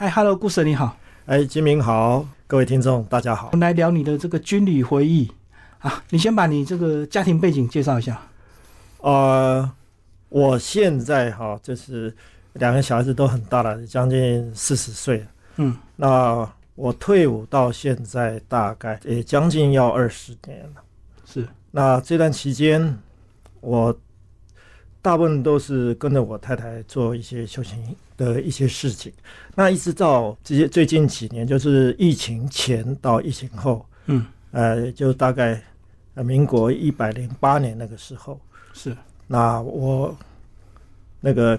嗨，Hello，顾 Sir 你好。哎，金明好，各位听众大家好。我们来聊你的这个军旅回忆啊，你先把你这个家庭背景介绍一下。呃，我现在哈，就是两个小孩子都很大了，将近四十岁了。嗯，那我退伍到现在大概也将近要二十年了。是，那这段期间，我大部分都是跟着我太太做一些修行的一些事情。那一直到这些最近几年，就是疫情前到疫情后，嗯，呃，就大概呃民国一百零八年那个时候，是，那我那个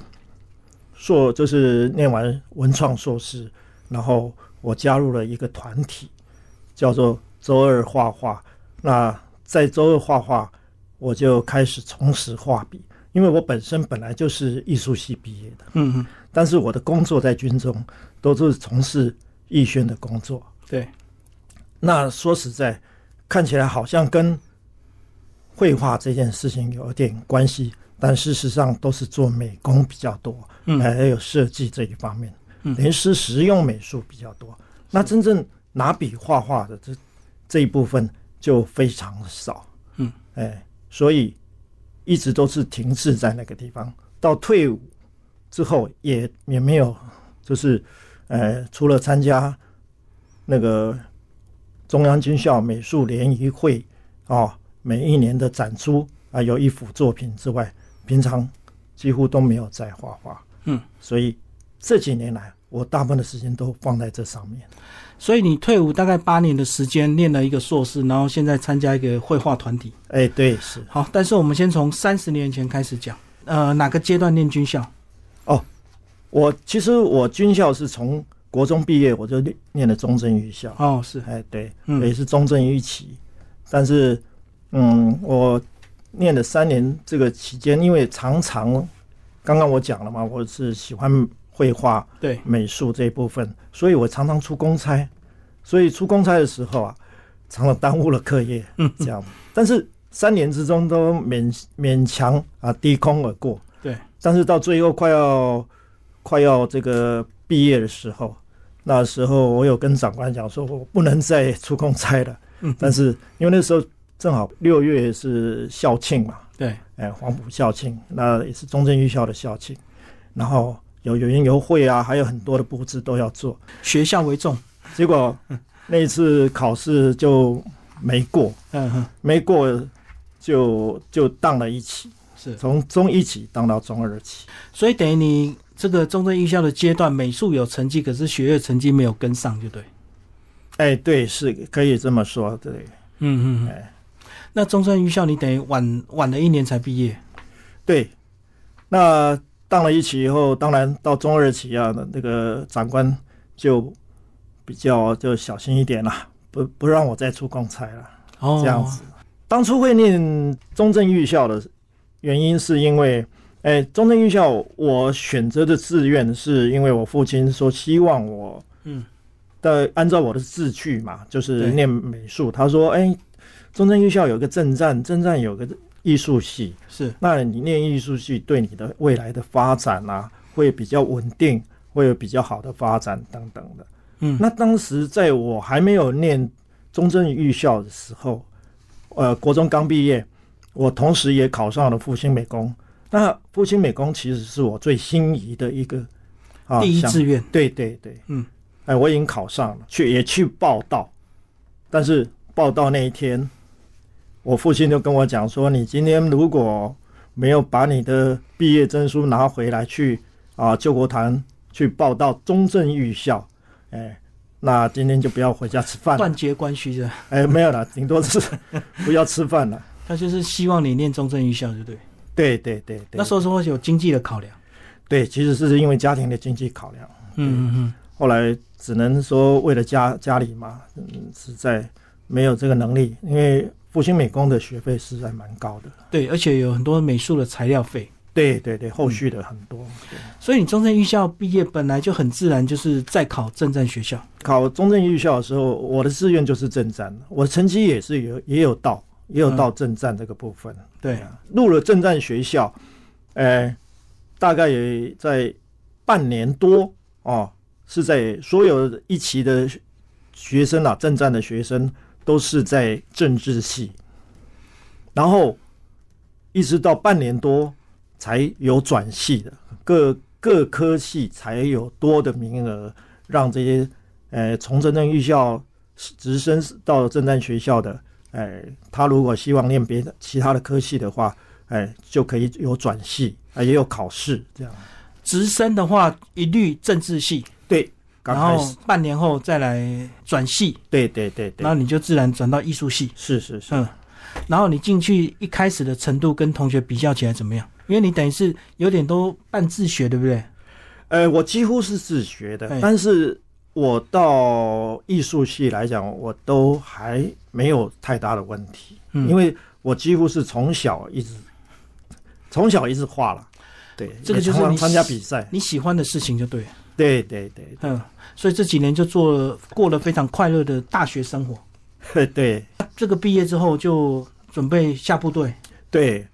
硕就是念完文创硕士，然后我加入了一个团体，叫做周二画画。那在周二画画，我就开始重拾画笔，因为我本身本来就是艺术系毕业的，嗯嗯，但是我的工作在军中都是从事艺宣的工作。对，那说实在，看起来好像跟绘画这件事情有点关系，但事实上都是做美工比较多，嗯。还有设计这一方面，嗯。等于是实用美术比较多。那真正拿笔画画的这这一部分就非常少，嗯，哎，所以一直都是停滞在那个地方。到退伍之后也也没有，就是呃，除了参加那个中央军校美术联谊会哦，每一年的展出啊，有一幅作品之外，平常几乎都没有在画画。嗯，所以这几年来，我大部分的时间都放在这上面。所以你退伍大概八年的时间，念了一个硕士，然后现在参加一个绘画团体。哎，对，是好，但是我们先从三十年前开始讲，呃，哪个阶段念军校？哦我其实我军校是从国中毕业，我就念念了中正预校。哦，是，哎，对，嗯也是中正一期，但是，嗯，我念了三年这个期间，因为常常刚刚我讲了嘛，我是喜欢绘画、对，美术这一部分，所以我常常出公差，所以出公差的时候啊，常常耽误了课业，嗯。这样。但是三年之中都勉勉强啊低空而过，对，但是到最后快要快要这个毕业的时候，那时候我有跟长官讲说，我不能再出公差了。嗯，但是因为那时候正好六月是校庆嘛，对，哎，黄埔校庆，那也是中正预校的校庆，然后有有园游会啊，还有很多的布置都要做。学校为重。结果那一次考试就没过，嗯哼，没过就就当了一期，是，从中一期当到中二期。所以等于你这个中正艺校的阶段，美术有成绩，可是学业成绩没有跟上，就对。哎，对，是可以这么说，对。嗯嗯嗯。哎那中正艺校你等于晚晚了一年才毕业。对，那当了一期以后，当然到中二期啊，那个长官就比较就小心一点啦，不不让我再出公差了，哦，这样子。当初会念中正预校的原因，是因为，哎，中正预校我选择的志愿是因为我父亲说希望我，嗯，的按照我的志趣嘛，就是念美术。他说，哎，中正预校有个正战，正战有个艺术系，是，那你念艺术系对你的未来的发展啊，会比较稳定，会有比较好的发展等等的。嗯，那当时在我还没有念中正预校的时候，呃，国中刚毕业，我同时也考上了复兴美工。那复兴美工其实是我最心仪的一个啊第一志愿。对对对，嗯，哎，我已经考上了，去也去报道，但是报道那一天，我父亲就跟我讲说，你今天如果没有把你的毕业证书拿回来去啊救国团去报到中正预校，哎，那今天就不要回家吃饭了，断绝关系的，哎，没有了，顶多是不要吃饭了。他就是希望你念中正预校，就对。对对对对，那时候是会有经济的考量。对，其实是因为家庭的经济考量。嗯嗯嗯，后来只能说为了家家里嘛，嗯，实在没有这个能力，因为复兴美工的学费实在蛮高的。对，而且有很多美术的材料费，对对对，后续的很多。对所以你中正预校毕业本来就很自然就是在考正战学校。考中正预校的时候，我的志愿就是正战，我的成绩也是有也有到也有到正战这个部分。对，入了正战学校，呃，大概也在半年多哦，是在所有一期的学生啊，正战的学生都是在政治系，然后一直到半年多才有转系的，各各科系才有多的名额，让这些呃从真正预校直升到正战学校的，哎，他如果希望念别的其他的科系的话，哎，就可以有转系，啊，也有考试这样。直升的话，一律政治系，然后，半年后再来转系，对对对对然，后你就自然转到艺术系。是是是，嗯，然后你进去一开始的程度跟同学比较起来怎么样？因为你等于是有点都半自学，对不对？呃，我几乎是自学的哎，但是我到艺术系来讲，我都还没有太大的问题，嗯因为我几乎是从小一直从小一直画了，对，这个就是你参加比赛，你喜欢的事情就对了。对对对嗯，所以这几年就做了过了非常快乐的大学生活。对对这个毕业之后就准备下部队，对，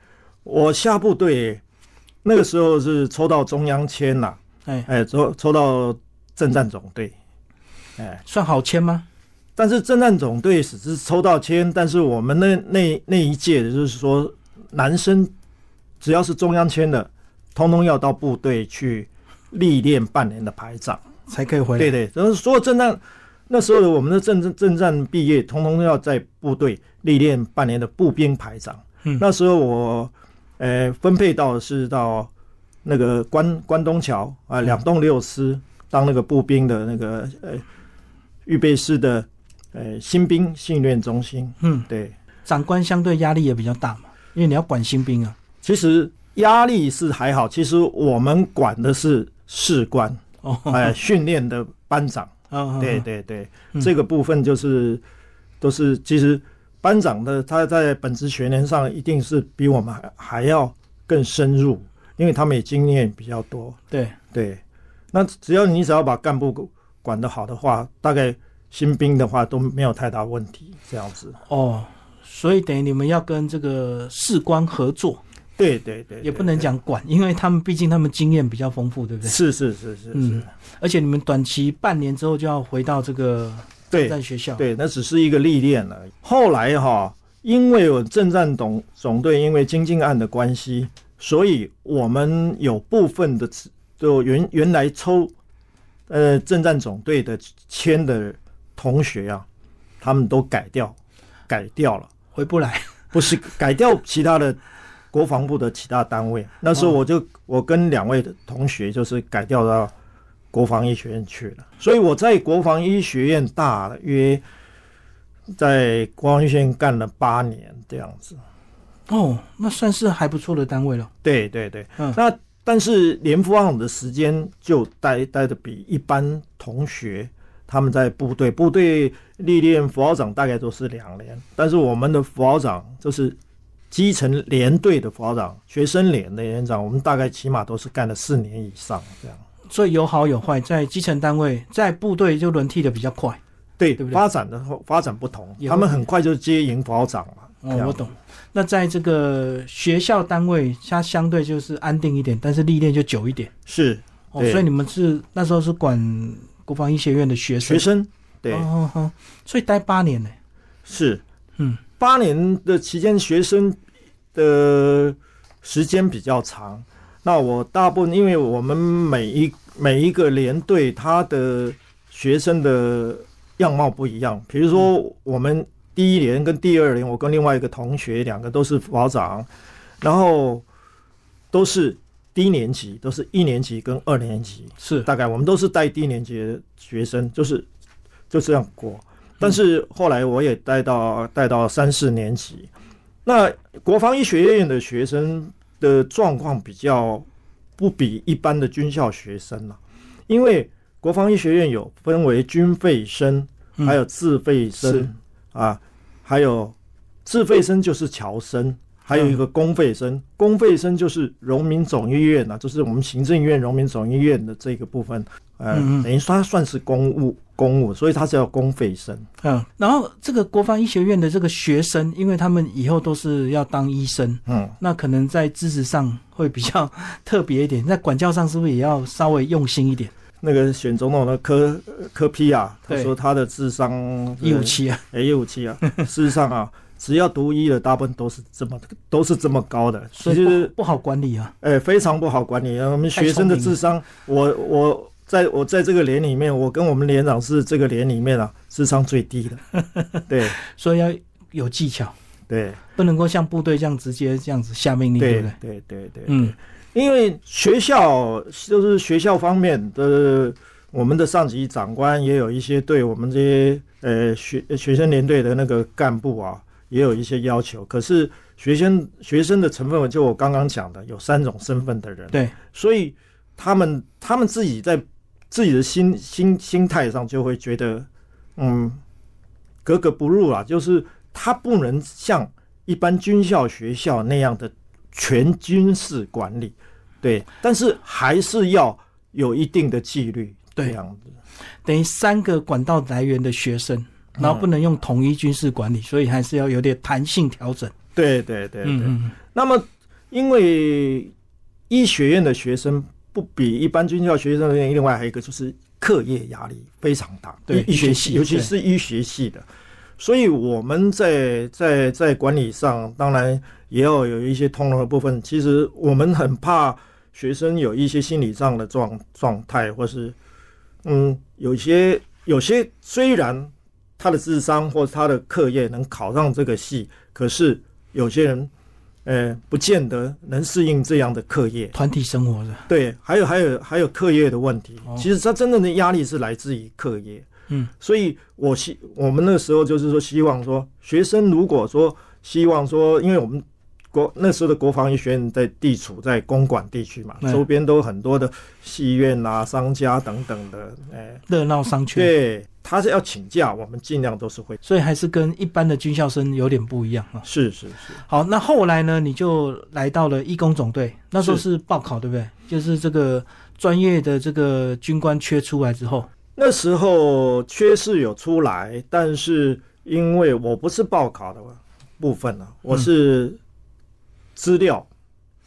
我下部队那个时候是抽到中央签啦，哎，哎，抽抽到政战总队，哎。算好签吗？但是政战总队只是抽到签，但是我们那那那一届的就是说，男生只要是中央签的，通通要到部队去历练半年的排长。才可以回来。对对，然后所有政战那时候的我们的政政政战毕业，通通要在部队历练半年的步兵排长。嗯那时候我呃分配到的是到那个关关东桥啊两栋六师当那个步兵的那个呃预备师的呃新兵训练中心。嗯，对，长官相对压力也比较大嘛，因为你要管新兵啊。其实压力是还好，其实我们管的是士官，哦，哎、训练的班长。哦，对嗯，对对，嗯。这个部分就是都是其实班长的他在本职学年上一定是比我们还还要更深入，因为他们也经验比较多。对，对，那只要你只要把干部管得好的话，大概新兵的话都没有太大问题。这样子，哦，所以等于你们要跟这个士官合作，对对对，也不能讲管，因为他们毕竟他们经验比较丰富，对不对？是是是是嗯是，而且你们短期半年之后就要回到这个对战学校，对，那只是一个历练而已。后来哈，因为有政战总总队因为经济案的关系，所以我们有部分的就原原来抽呃政战总队的签的同学啊，他们都改掉改掉了，回不来。不是改掉其他的国防部的其他单位。那时候我就我跟两位的同学就是改调到国防医学院去了，所以我在国防医学院大约在国防医学院干了八年这样子。哦，那算是还不错的单位了。对对对，嗯那但是连副长的时间就待待的比一般同学他们在部队部队历练副校长大概都是两年，但是我们的副校长就是基层连队的副校长、学生连的连长，我们大概起码都是干了四年以上这样。所以有好有坏，在基层单位，在部队就轮替的比较快。对，对不对发展的发展不同，他们很快就接营副校长了。这哦，我懂。那在这个学校单位，它相对就是安定一点，但是历练就久一点。是哦，所以你们是那时候是管国防医学院的学生。学生，对，哦哦哦，所以待八年呢。是，嗯，八年的期间，学生的时间比较长。那我大部分，因为我们每一每一个连队，他的学生的样貌不一样。比如说，我们第一连跟第二连，我跟另外一个同学，两个都是副保长，然后都是低年级，都是一年级跟二年级。是大概我们都是带低年级的学生，就是就这样过。但是后来我也带到带到三四年级，那国防医学院的学生的状况比较不比一般的军校学生了、因为国防医学院有分为军费生，嗯。还有自费生、是。啊，还有自费生就是侨生，还有一个公费生，公费生就是荣民总医院啊，就是我们行政院荣民总医院的这个部分，呃，等于说它算是公务公务，所以他是要公费生。嗯，然后这个国防医学院的这个学生，因为他们以后都是要当医生，嗯，那可能在知识上会比较 特别一点，在管教上是不是也要稍微用心一点？那个选总统的科科批啊，他对说他的智商一五，七啊，哎，一五七啊。事实上啊，只要读医的，大部分都是这么都是这么高的。所以其实不不好管理啊。哎，非常不好管理。我们学生的智商，我我在我在这个连里面，我跟我们连长是这个连里面啊，智商最低的。对所以要有技巧，对不能够像部队这样直接这样子下命令，对对不对？对对对，嗯，因为学校就是学校方面的，我们的上级长官也有一些对我们这些呃学学生连队的那个干部啊，也有一些要求。可是学生学生的成分，就我刚刚讲的，有三种身份的人，对，所以他们他们自己在自己的心心心态上就会觉得，嗯，格格不入啊，就是他不能像一般军校学校那样的全军事管理，对，但是还是要有一定的纪律，对。这样子，等于三个管道来源的学生，然后不能用统一军事管理，所以还是要有点弹性调整。对对对对。嗯嗯，那么，因为医学院的学生不比一般军校学生，另外还有一个就是课业压力非常大，对医学系尤其是医学系的，所以我们在在在管理上，当然也要有一些通融的部分。其实我们很怕学生有一些心理上的状状态，或是嗯，有些有些虽然他的智商或者他的课业能考上这个系，可是有些人。呃，不见得能适应这样的课业。团体生活的，对，还有还有还有课业的问题。哦其实他真正的压力是来自于课业。嗯，所以我希我们那个时候就是说，希望说学生如果说希望说，因为我们国那时候的国防医学院在地处在公馆地区嘛，嗯周边都有很多的戏院啊、商家等等的，哎、热闹商圈，对，他是要请假，我们尽量都是会。所以还是跟一般的军校生有点不一样啊。是是是，好，那后来呢，你就来到了义工总队，那时候是报考对不对？就是这个专业的这个军官缺出来之后，那时候缺是有出来，但是因为我不是报考的部分呢、我是资料，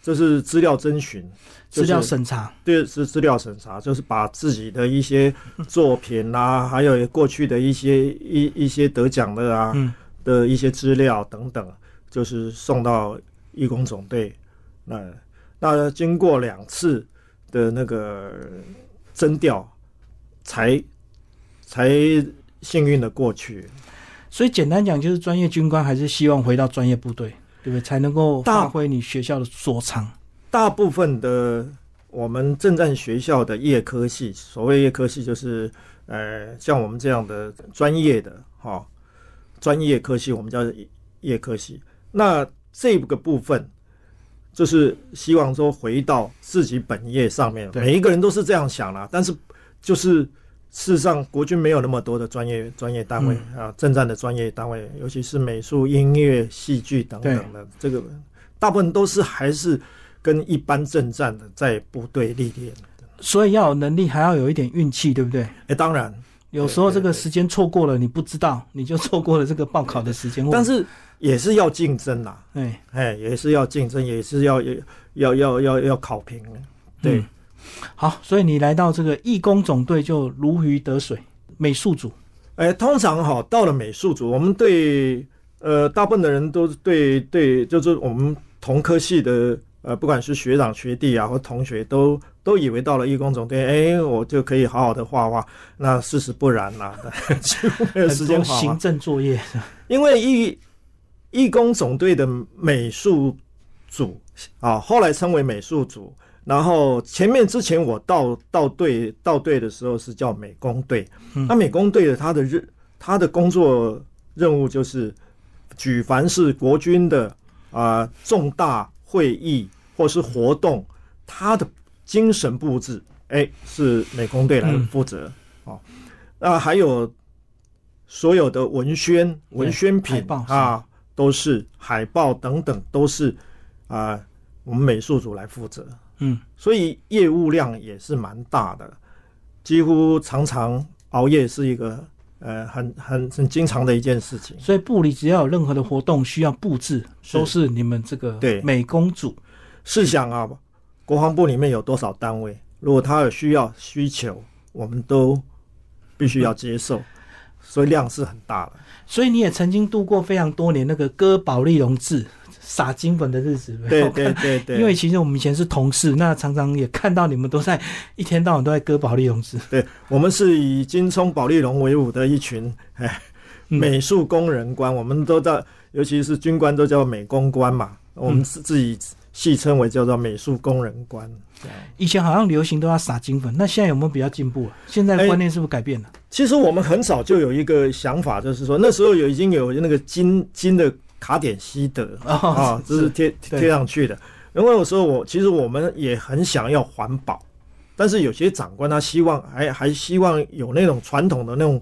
这是资料征询，就资料审查，对，是资料审查，就是把自己的一些作品啊，还有过去的一些一一些得奖的啊、嗯，的一些资料等等，就是送到义工总队。那那经过两次的那个征调，才才幸运的过去。所以简单讲，就是专业军官还是希望回到专业部队，对不对？才能够大发挥你学校的所长。大部分的我们正战学校的业科系，所谓业科系就是呃，像我们这样的专业的哈、专业科系，我们叫业科系。那这个部分就是希望说回到自己本业上面，每一个人都是这样想啦。但是就是事实上，国军没有那么多的专业专业单位、啊，正战的专业单位，尤其是美术、音乐、戏剧等等的，这个大部分都是还是跟一般正战的在部队历练。所以要有能力，还要有一点运气，对不对？哎，当然，有时候这个时间错过了，你不知道，你就错过了这个报考的时间。但，是也是要竞争啦，哎，哎，也是要竞争，也是要要要要要考评。对嗯好，所以你来到这个义工总队就如鱼得水，美术组，哎，通常哈到了美术组，我们对呃大部分的人都对对，就是我们同科系的呃，不管是学长学弟啊或同学，都都以为到了义工总队，哎，我就可以好好的画画。那事实不然啦、几乎没有时间画画，政作业，因为义义工总队的美术组啊，后来称为美术组。然后前面之前我到到队到队的时候是叫美工队，嗯那美工队的他的任他的工作任务就是举凡是国军的啊、重大会议或是活动，他的精神布置，哎，是美工队来嗯负责、哦。那还有所有的文宣、文宣品啊，都是海报等等，都是啊、我们美术组来负责。嗯，所以业务量也是蛮大的，几乎常常熬夜是一个呃很很很经常的一件事情。所以部里只要有任何的活动需要布置，是都是你们这个对美工组。试想啊，国防部里面有多少单位？如果他有需要需求，我们都必须要接受，所以量是很大的。所以你也曾经度过非常多年那个割保利龙痣、撒金粉的日子，对 对对对。因为其实我们以前是同事，那常常也看到你们都在一天到晚都在割保利龙痣。对我们是以金葱保利龙为伍的一群 哎美术工人官，我们都在，尤其是军官都叫美工官嘛，我们是自己戏称为叫做美术工人官。以前好像流行都要撒金粉，那现在有没有比较进步啊？现在观念是不是改变了？其实我们很早就有一个想法，就是说那时候有已经有那个金金的卡点西德啊，这是贴贴上去的。因为有时候我其实我们也很想要环保，但是有些长官他希望还还希望有那种传统的那种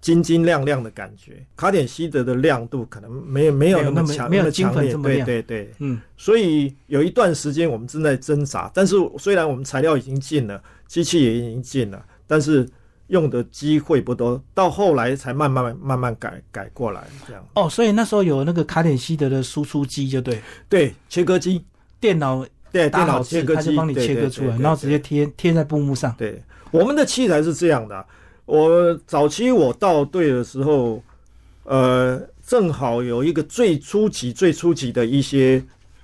晶晶亮亮的感觉。卡点西德的亮度可能没有没有那么强，没有金粉这么亮。对对对，嗯。所以有一段时间我们正在挣扎，但是虽然我们材料已经进了，机器也已经进了，但是。用的机会不多，到后来才慢慢慢慢改改过来这样。哦，所以那时候有那个卡点西德的输出机，就对，对，切割机，电脑对电脑切割机，它就帮你切割出来，然后直接贴贴在布幕上。对，我们的器材是这样的。我早期我到队的时候，呃，正好有一个最初级、最初级的一些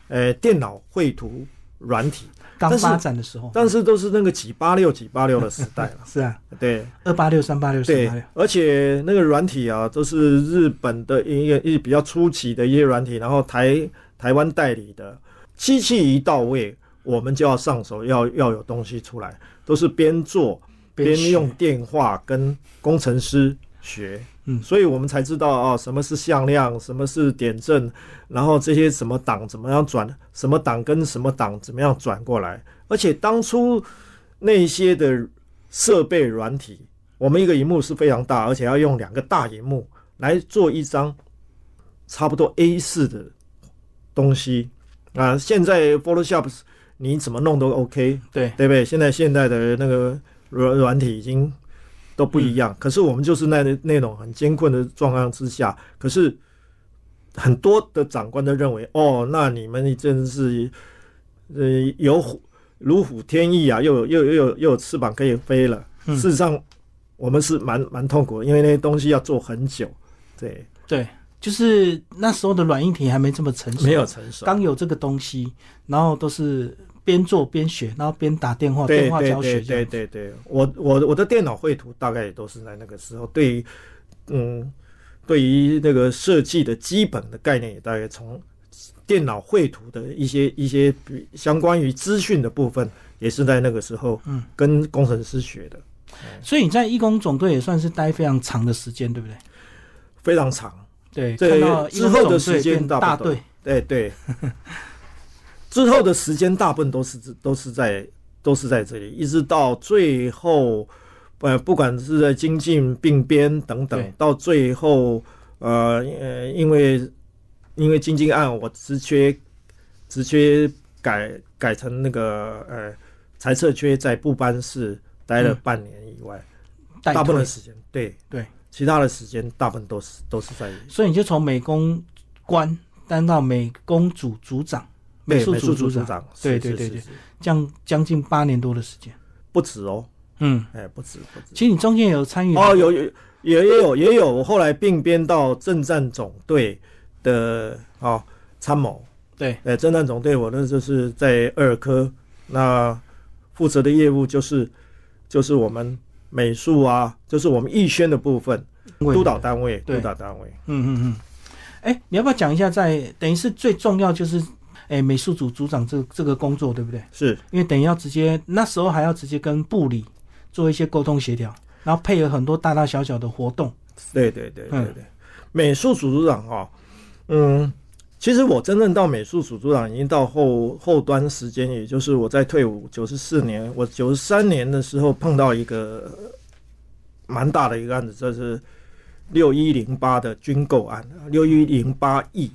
呃电脑绘图软体。刚发展的时候，但是都是那个几八六几八六的时代了。是啊，对，二八六三八六三八六。而且那个软体啊，都是日本的一个一比较初期的一些软体，然后台台湾代理的。机器一到位，我们就要上手，要要有东西出来，都是边做边用电话跟工程师学。嗯，所以我们才知道啊，什么是向量，什么是点阵，然后这些什么档怎么样转，什么档跟什么档怎么样转过来。而且当初那些的设备软体，我们一个荧幕是非常大，而且要用两个大荧幕来做一张差不多 A 四的东西啊。现在 Photoshop 你怎么弄都 OK，对对不对？现在现在的那个软软体已经。都不一样，可是我们就是那那种很艰困的状况之下，可是很多的长官都认为，哦，那你们真是呃有虎如虎添翼啊，又有又又有又有翅膀可以飞了。事实上，我们是蛮蛮痛苦的，因为那些东西要做很久。对对，就是那时候的软硬体还没这么成熟，没有成熟，刚有这个东西，然后都是。边做边学，然后边打电话，电话教学。对对对，我我我的电脑绘图大概也都是在那个时候。对于嗯，对于那个设计的基本的概念，也大概从电脑绘图的一些一些相关于资讯的部分，也是在那个时候嗯跟工程师学的。所以你在义工总队也算是待非常长的时间，对不对？非常长。对，之后的时间大队。对对。之后的时间大部分都是都是在都是在这里，一直到最后，呃，不管是在精进并编等等，到最后，呃呃，因为因为精进案我职缺职缺改改成那个呃裁撤缺，在部班室待了半年以外，大部分的时间对。对，其他的时间大部分都是都是在，所以你就从美工官当到美工组组长。美术组组长，对对对对，将将近八年多的时间，不止哦，嗯，哎，不止不止。其实你中间有参与哦，有有也也有也有，我后来并编到政战总队的哦参谋，对，哎，政战总队我那就是在二科，那负责的业务就是就是我们美术啊，就是我们艺宣的部分，督导单位，督导单位，嗯嗯嗯。哎，你要不要讲一下，在等于是最重要就是。哎，美术组组长这这个工作对不对？是因为等于要直接那时候还要直接跟部里做一些沟通协调，然后配合很多大大小小的活动。对对对对对，美术组组长哦，嗯，其实我真正到美术组组长已经到后后端时间，也就是我在退伍九十四年，我九十三年的时候碰到一个蛮大的一个案子，这是六一零八的军购案，六一零八亿。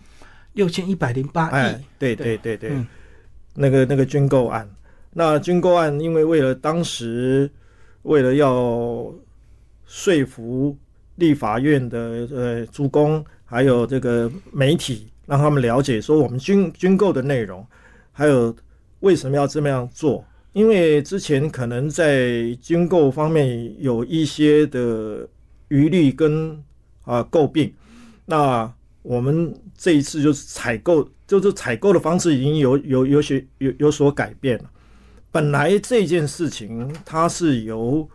六千一百零八亿，对对对对，那个那个军购案，那军购案，因为为了当时为了要说服立法院的呃诸公，还有这个媒体，让他们了解说我们军军购的内容，还有为什么要这么样做，因为之前可能在军购方面有一些的疑虑跟啊诟病，那我们这一次就是采购，就是采购的方式已经有有有些有有所改变了。本来这件事情它是由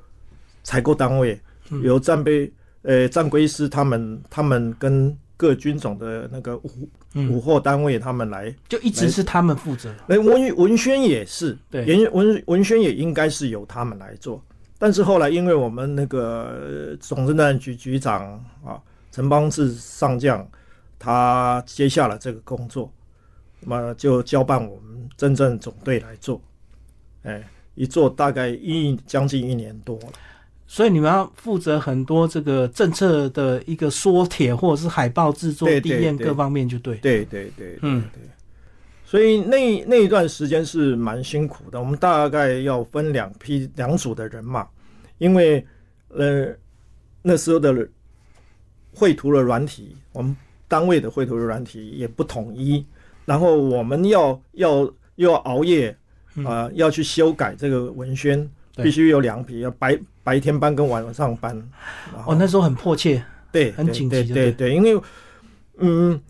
采购单位，由战备呃战规师他们他们跟各军种的那个武武货单位他们来，就一直是他们负责。那文文宣也是，对，文文文宣也应该是由他们来做。但是后来因为我们那个总政战局局长啊陈邦志上将，他接下了这个工作，那么就交办我们真正总队来做。哎，一做大概一将近一年多了，所以你们要负责很多这个政策的一个缩帖或者是海报制作、地验各方面，就对。对对对，嗯对。所以那那一段时间是蛮辛苦的，我们大概要分两批两组的人嘛，因为呃那时候的绘图的软体，我们单位的绘图的软体也不统一，然后我们要要又要熬夜。啊，要去修改这个文宣，必须有两批，要白白天班跟晚上班。哦，那时候很迫切，对，很紧急，对对，因为嗯，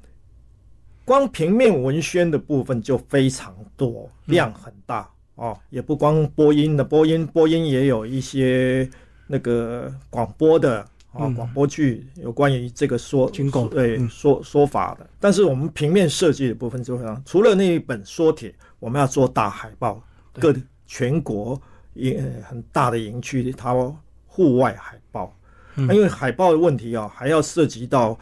光平面文宣的部分就非常多，量很大哦，也不光播音的，播音播音也有一些那个广播的啊，广播剧有关于这个说对说说法的，但是我们平面设计的部分就非常，除了那一本说帖。我们要做大海报，各全国也很大的营区，它户外海报，因为海报的问题啊，还要涉及到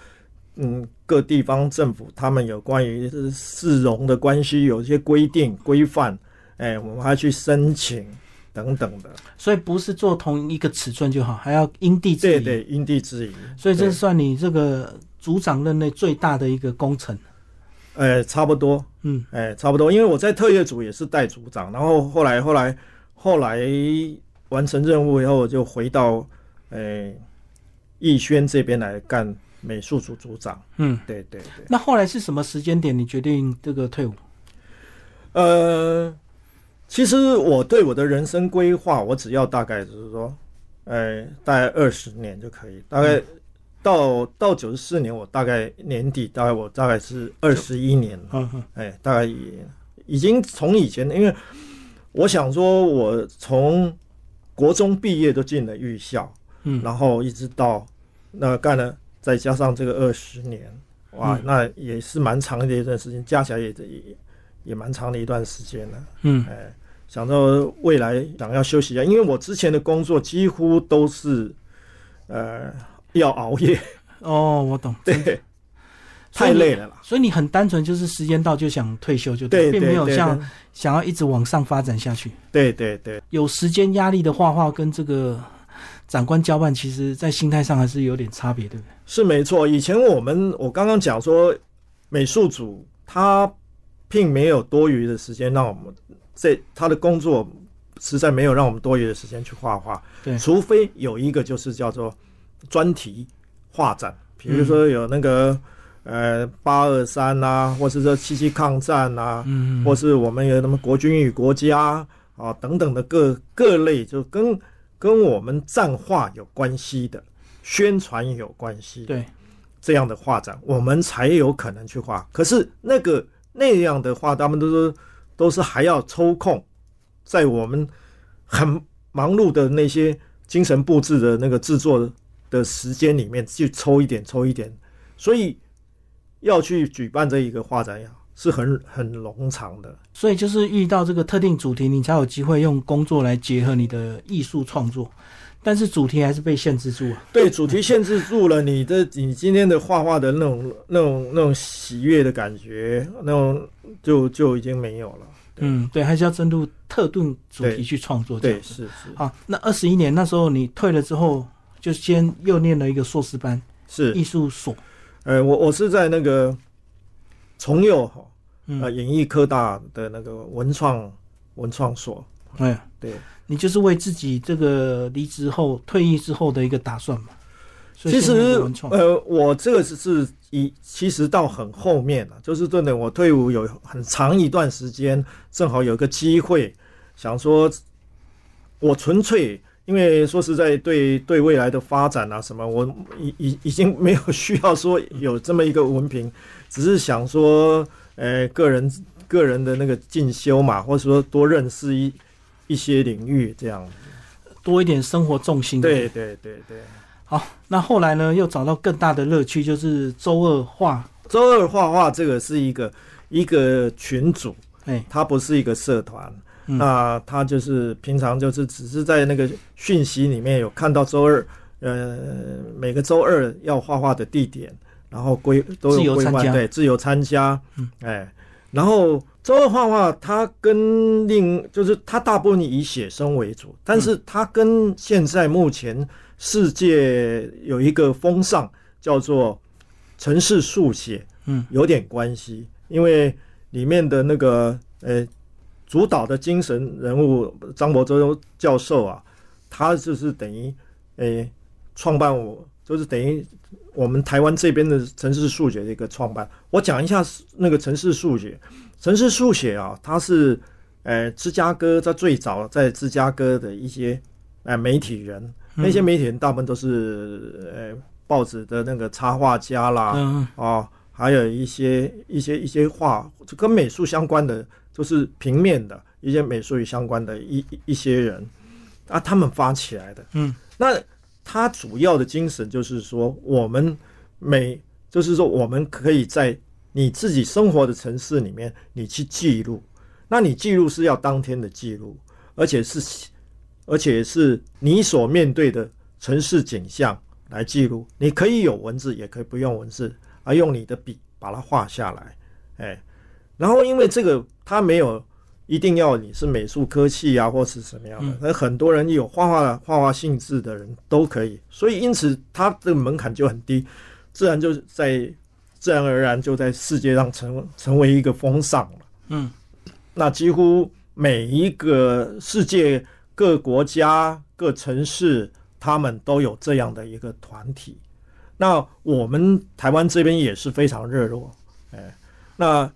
嗯各地方政府他们有关于市容的关系，有一些规定规范，哎，我们还要去申请等等的。所以不是做同一个尺寸就好，还要因地制宜。对对，因地制宜。所以这算你这个组长任内最大的一个工程。呃，差不多，嗯，哎，差不多，因为我在特业组也是带组长，然后后来后来后来完成任务以后，就回到哎逸轩这边来干美术组组长。嗯，对对对。那后来是什么时间点你决定这个退伍？呃，其实我对我的人生规划，我只要大概就是说，呃，大概二十年就可以，大概。到到九十四年，我大概年底，大概我大概是二十一年，哎，大概已已经从以前，因为我想说，我从国中毕业都进了预校，嗯，然后一直到那干了，再加上这个二十年，哇，那也是蛮长的一段时间，加起来也也也蛮长的一段时间了，嗯，哎，想到未来想要休息一下，因为我之前的工作几乎都是，呃。要熬夜哦，我懂，对，太累了啦。所以你很单纯，就是时间到就想退休，就对，并没有像想要一直往上发展下去。对对对，有时间压力的画画跟这个长官交办，其实在心态上还是有点差别，对不对？是没错。以前我们我刚刚讲说，美术组他并没有多余的时间让我们这他的工作实在没有让我们多余的时间去画画，对，除非有一个就是叫做。专题画展，比如说有那个呃八二三呐，或是说七七抗战呐，嗯，或是我们有什么国军与国家啊等等的各各类，就跟跟我们战画有关系的宣传有关系，对这样的画展，我们才有可能去画。可是那个那样的画，他们都是都是还要抽空，在我们很忙碌的那些精神布置的那个制作。的时间里面去抽一点，抽一点，所以要去举办这一个画展呀，是很很冗长的。所以就是遇到这个特定主题，你才有机会用工作来结合你的艺术创作。但是主题还是被限制住了。对，主题限制住了你的，你今天的画画的那种、那种、那种喜悦的感觉，那种就就已经没有了。嗯，对，还是要针对特定主题去创作。对，是是。好，那二十一年那时候你退了之后。就先又念了一个硕士班，是艺术所。呃，我我是在那个重佑哈，呃，演艺科大的那个文创文创所。哎，对，你就是为自己这个离职后、退役之后的一个打算嘛？其实，呃，我这个是是以，其实到很后面了，就是真的，我退伍有很长一段时间，正好有个机会，想说，我纯粹因为说实在，对对未来的发展啊什么，我已已已经没有需要说有这么一个文凭，只是想说，呃，个人个人的那个进修嘛，或者说多认识一一些领域，这样多一点生活重心。对对对对。好，那后来呢，又找到更大的乐趣，就是周二画。周二画画这个是一个一个群组，哎，它不是一个社团。那他就是平常就是只是在那个讯息里面有看到周二，呃，每个周二要画画的地点，然后规都有规划，对，自由参加，嗯，哎，然后周二画画，它跟另就是它大部分以写生为主，但是它跟现在目前世界有一个风尚叫做城市速写，嗯，有点关系，因为里面的那个呃。主导的精神人物张伯周教授啊，他就是等于诶创办我，就是等于我们台湾这边的城市速写的一个创办。我讲一下那个城市速写，城市速写啊，它是呃芝加哥在最早在芝加哥的一些诶媒体人，那些媒体人大部分都是呃报纸的那个插画家啦，啊，还有一些一些一些画就跟美术相关的。就是平面的一些美术与相关的一一些人啊，他们发起来的。嗯，那他主要的精神就是说，我们每就是说，我们可以在你自己生活的城市里面，你去记录。那你记录是要当天的记录，而且是而且是你所面对的城市景象来记录。你可以有文字，也可以不用文字，而用你的笔把它画下来。哎。然后，因为这个，他没有一定要你是美术科系啊，或是什么样的，那很多人有画画画画性质的人都可以，所以因此他的门槛就很低，自然就在自然而然就在世界上成成为一个风尚了。嗯，那几乎每一个世界各国家各城市，他们都有这样的一个团体。那我们台湾这边也是非常热络，哎，那。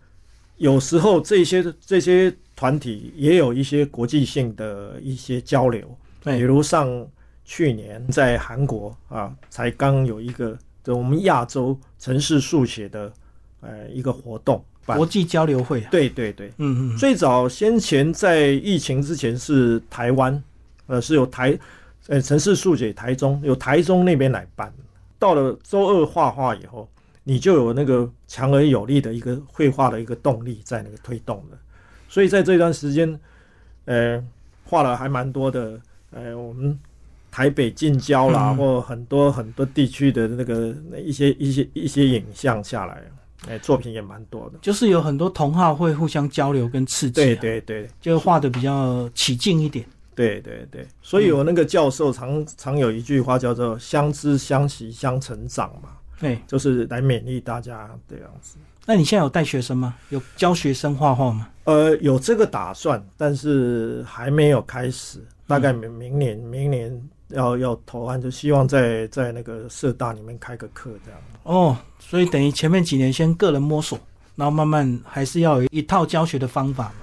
有时候这些这些团体也有一些国际性的一些交流，比如上去年在韩国啊，才刚有一个就我们亚洲城市速写的呃一个活动，国际交流会。对对对，嗯嗯。最早先前在疫情之前是台湾，呃是由台呃城市速写台中由台中那边来办，到了周二画画以后。你就有那个强而有力的一个绘画的一个动力在那个推动的，所以在这段时间，呃，画了还蛮多的，呃，我们台北近郊啦，或很多很多地区的那个一些一些一些影像下来，哎，作品也蛮多的，就是有很多同好会互相交流跟刺激，对对对，就画的比较起劲一点，对对对，所以我那个教授常常有一句话叫做“相知相惜相成长”嘛。对，就是来勉励大家这样子。那你现在有带学生吗？有教学生画画吗？呃，有这个打算，但是还没有开始。大概明明年，明年要要投案，就希望在在那个社大里面开个课这样。哦，所以等于前面几年先个人摸索，然后慢慢还是要有一套教学的方法嘛。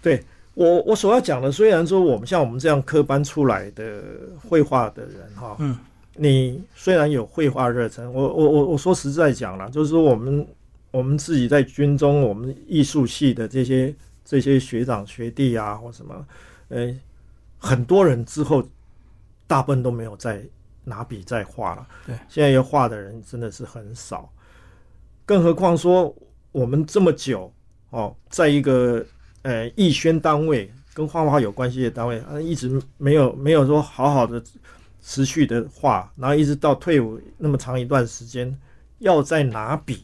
对我我所要讲的，虽然说我们像我们这样科班出来的绘画的人哈，嗯。你虽然有绘画热忱，我我我我说实在讲了，就是说我们我们自己在军中，我们艺术系的这些这些学长学弟啊，或什么，呃，很多人之后大部分都没有再拿笔再画了。对，现在要画的人真的是很少，更何况说我们这么久哦，在一个呃艺宣单位跟画画有关系的单位，啊，一直没有没有说好好的。持续的画，然后一直到退伍那么长一段时间，要再拿笔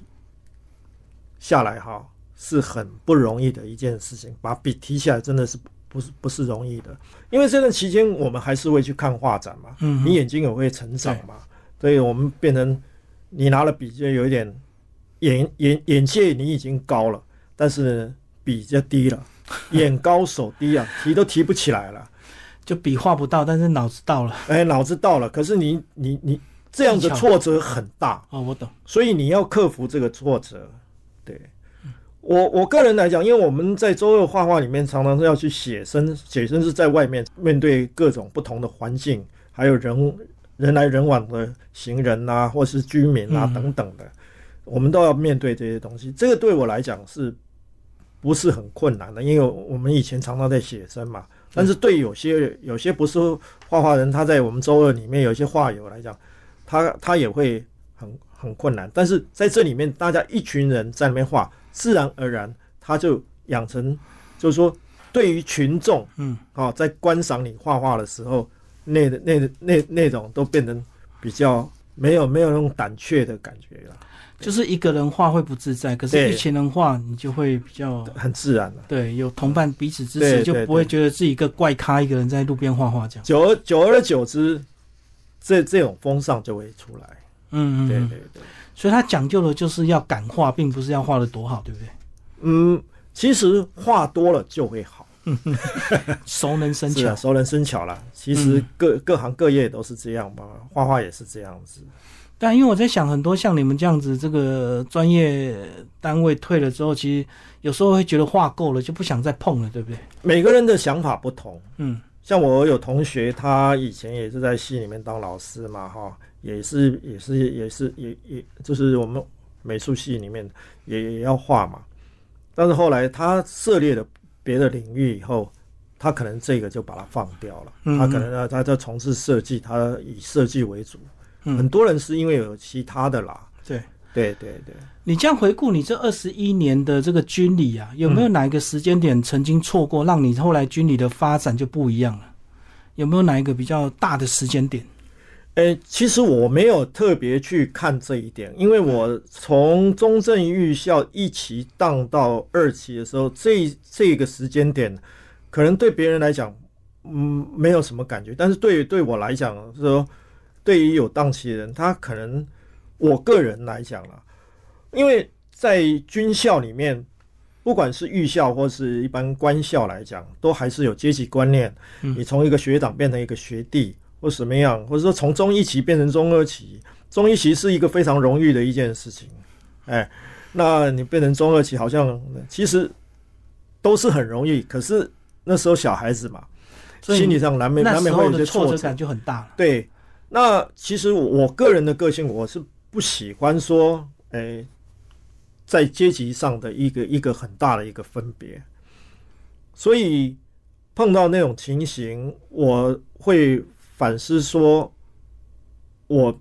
下来哈，是很不容易的一件事情。把笔提起来真的是不是不是容易的，因为这段期间我们还是会去看画展嘛，嗯，你眼睛也会成长嘛，所以我们变成你拿了笔就有一点眼眼眼界你已经高了，但是笔就低了，眼高手低啊，提都提不起来了。就笔画不到，但是脑子到了。哎，脑子到了，可是你你你这样的挫折很大哦，我懂。所以你要克服这个挫折。对，我我个人来讲，因为我们在周二画画里面常常是要去写生，写生是在外面面对各种不同的环境，还有人人来人往的行人啊，或是居民啊嗯等等的，我们都要面对这些东西。这个对我来讲是不是很困难的？因为我们以前常常在写生嘛。但是对有些有些不是画画人，他在我们周二里面有一些画友来讲，他他也会很很困难。但是在这里面，大家一群人在那边画，自然而然他就养成，就是说对于群众，嗯，啊、在观赏你画画的时候，那那那那种都变成比较没有没有那种胆怯的感觉了，就是一个人画会不自在，可是一群人画你就会比较很自然了。对，有同伴彼此支对持，就不会觉得自己一个怪咖，一个人在路边画画这样。久而久而久之，这这种风尚就会出来。嗯嗯，嗯对对对。所以他讲究的就是要敢画，并不是要画的多好，对不对？嗯，其实画多了就会好，熟能生巧啊，。熟能生巧啦。其实嗯各、各行各业都是这样吧，画画也是这样子。但因为我在想，很多像你们这样子，这个专业单位退了之后，其实有时候会觉得画够了，就不想再碰了，对不对？每个人的想法不同，嗯像我有同学，他以前也是在系里面当老师嘛，哈，也是也是也是也也就是我们美术系里面也也要画嘛，但是后来他涉猎了别的领域以后，他可能这个就把它放掉了，嗯他可能呢他在从事设计，他以设计为主，很嗯，多人是因为有其他的啦，对。对对对。你这样回顾你这二十一年的这个军旅啊，有没有哪一个时间点曾经错过，让你后来军旅的发展就不一样了？有没有哪一个比较大的时间点？诶，其实我没有特别去看这一点，因为我从中正预校一期当到二期的时候，这这个时间点，可能对别人来讲，嗯，没有什么感觉，但是对对我来讲，说对于有档期的人，他可能我个人来讲啦，因为在军校里面，不管是预校或是一般官校来讲，都还是有阶级观念。嗯你从一个学长变成一个学弟，或什么样，或者说从中一期变成中二期，中一期是一个非常容易的一件事情。哎，那你变成中二期，好像其实都是很容易，可是那时候小孩子嘛，心理上难免难免会有些挫折。挫折感就很大了。对，那其实我个人的个性，我是不喜欢说，哎、在阶级上的一个一个很大的一个分别，所以碰到那种情形，我会反思说，我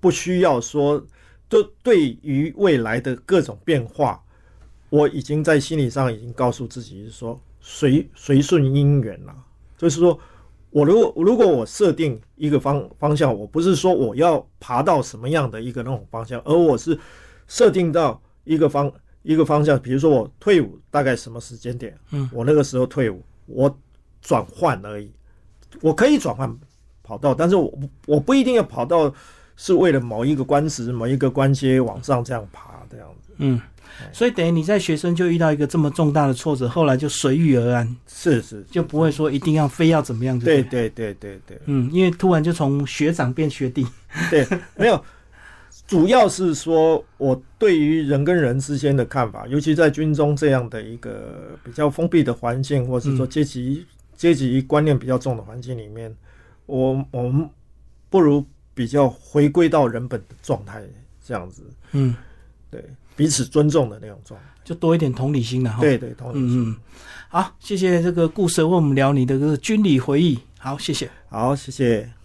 不需要说，就对于未来的各种变化，我已经在心理上已经告诉自己是说，随随顺因缘了，就是说。我如果如果我设定一个方方向，我不是说我要爬到什么样的一个那种方向，而我是设定到一个方一个方向，比如说我退伍大概什么时间点，嗯，我那个时候退伍，我转换而已，我可以转换跑道，但是我我不一定要跑到是为了某一个官职、某一个官阶往上这样爬这样子，嗯，所以等于你在学生就遇到一个这么重大的挫折，后来就随遇而安，是是，就不会说一定要非要怎么样对。对对对对。嗯，因为突然就从学长变学弟。对，没有，主要是说我对于人跟人之间的看法，尤其在军中这样的一个比较封闭的环境，或是说阶级、阶级观念比较重的环境里面，我我们不如比较回归到人本的状态，这样子，嗯，对彼此尊重的那种状态。就多一点同理心了哈。对对，同理心。嗯嗯，好，谢谢这个顾蛇为我们聊你的这个军旅回忆。好，谢谢。好，谢谢。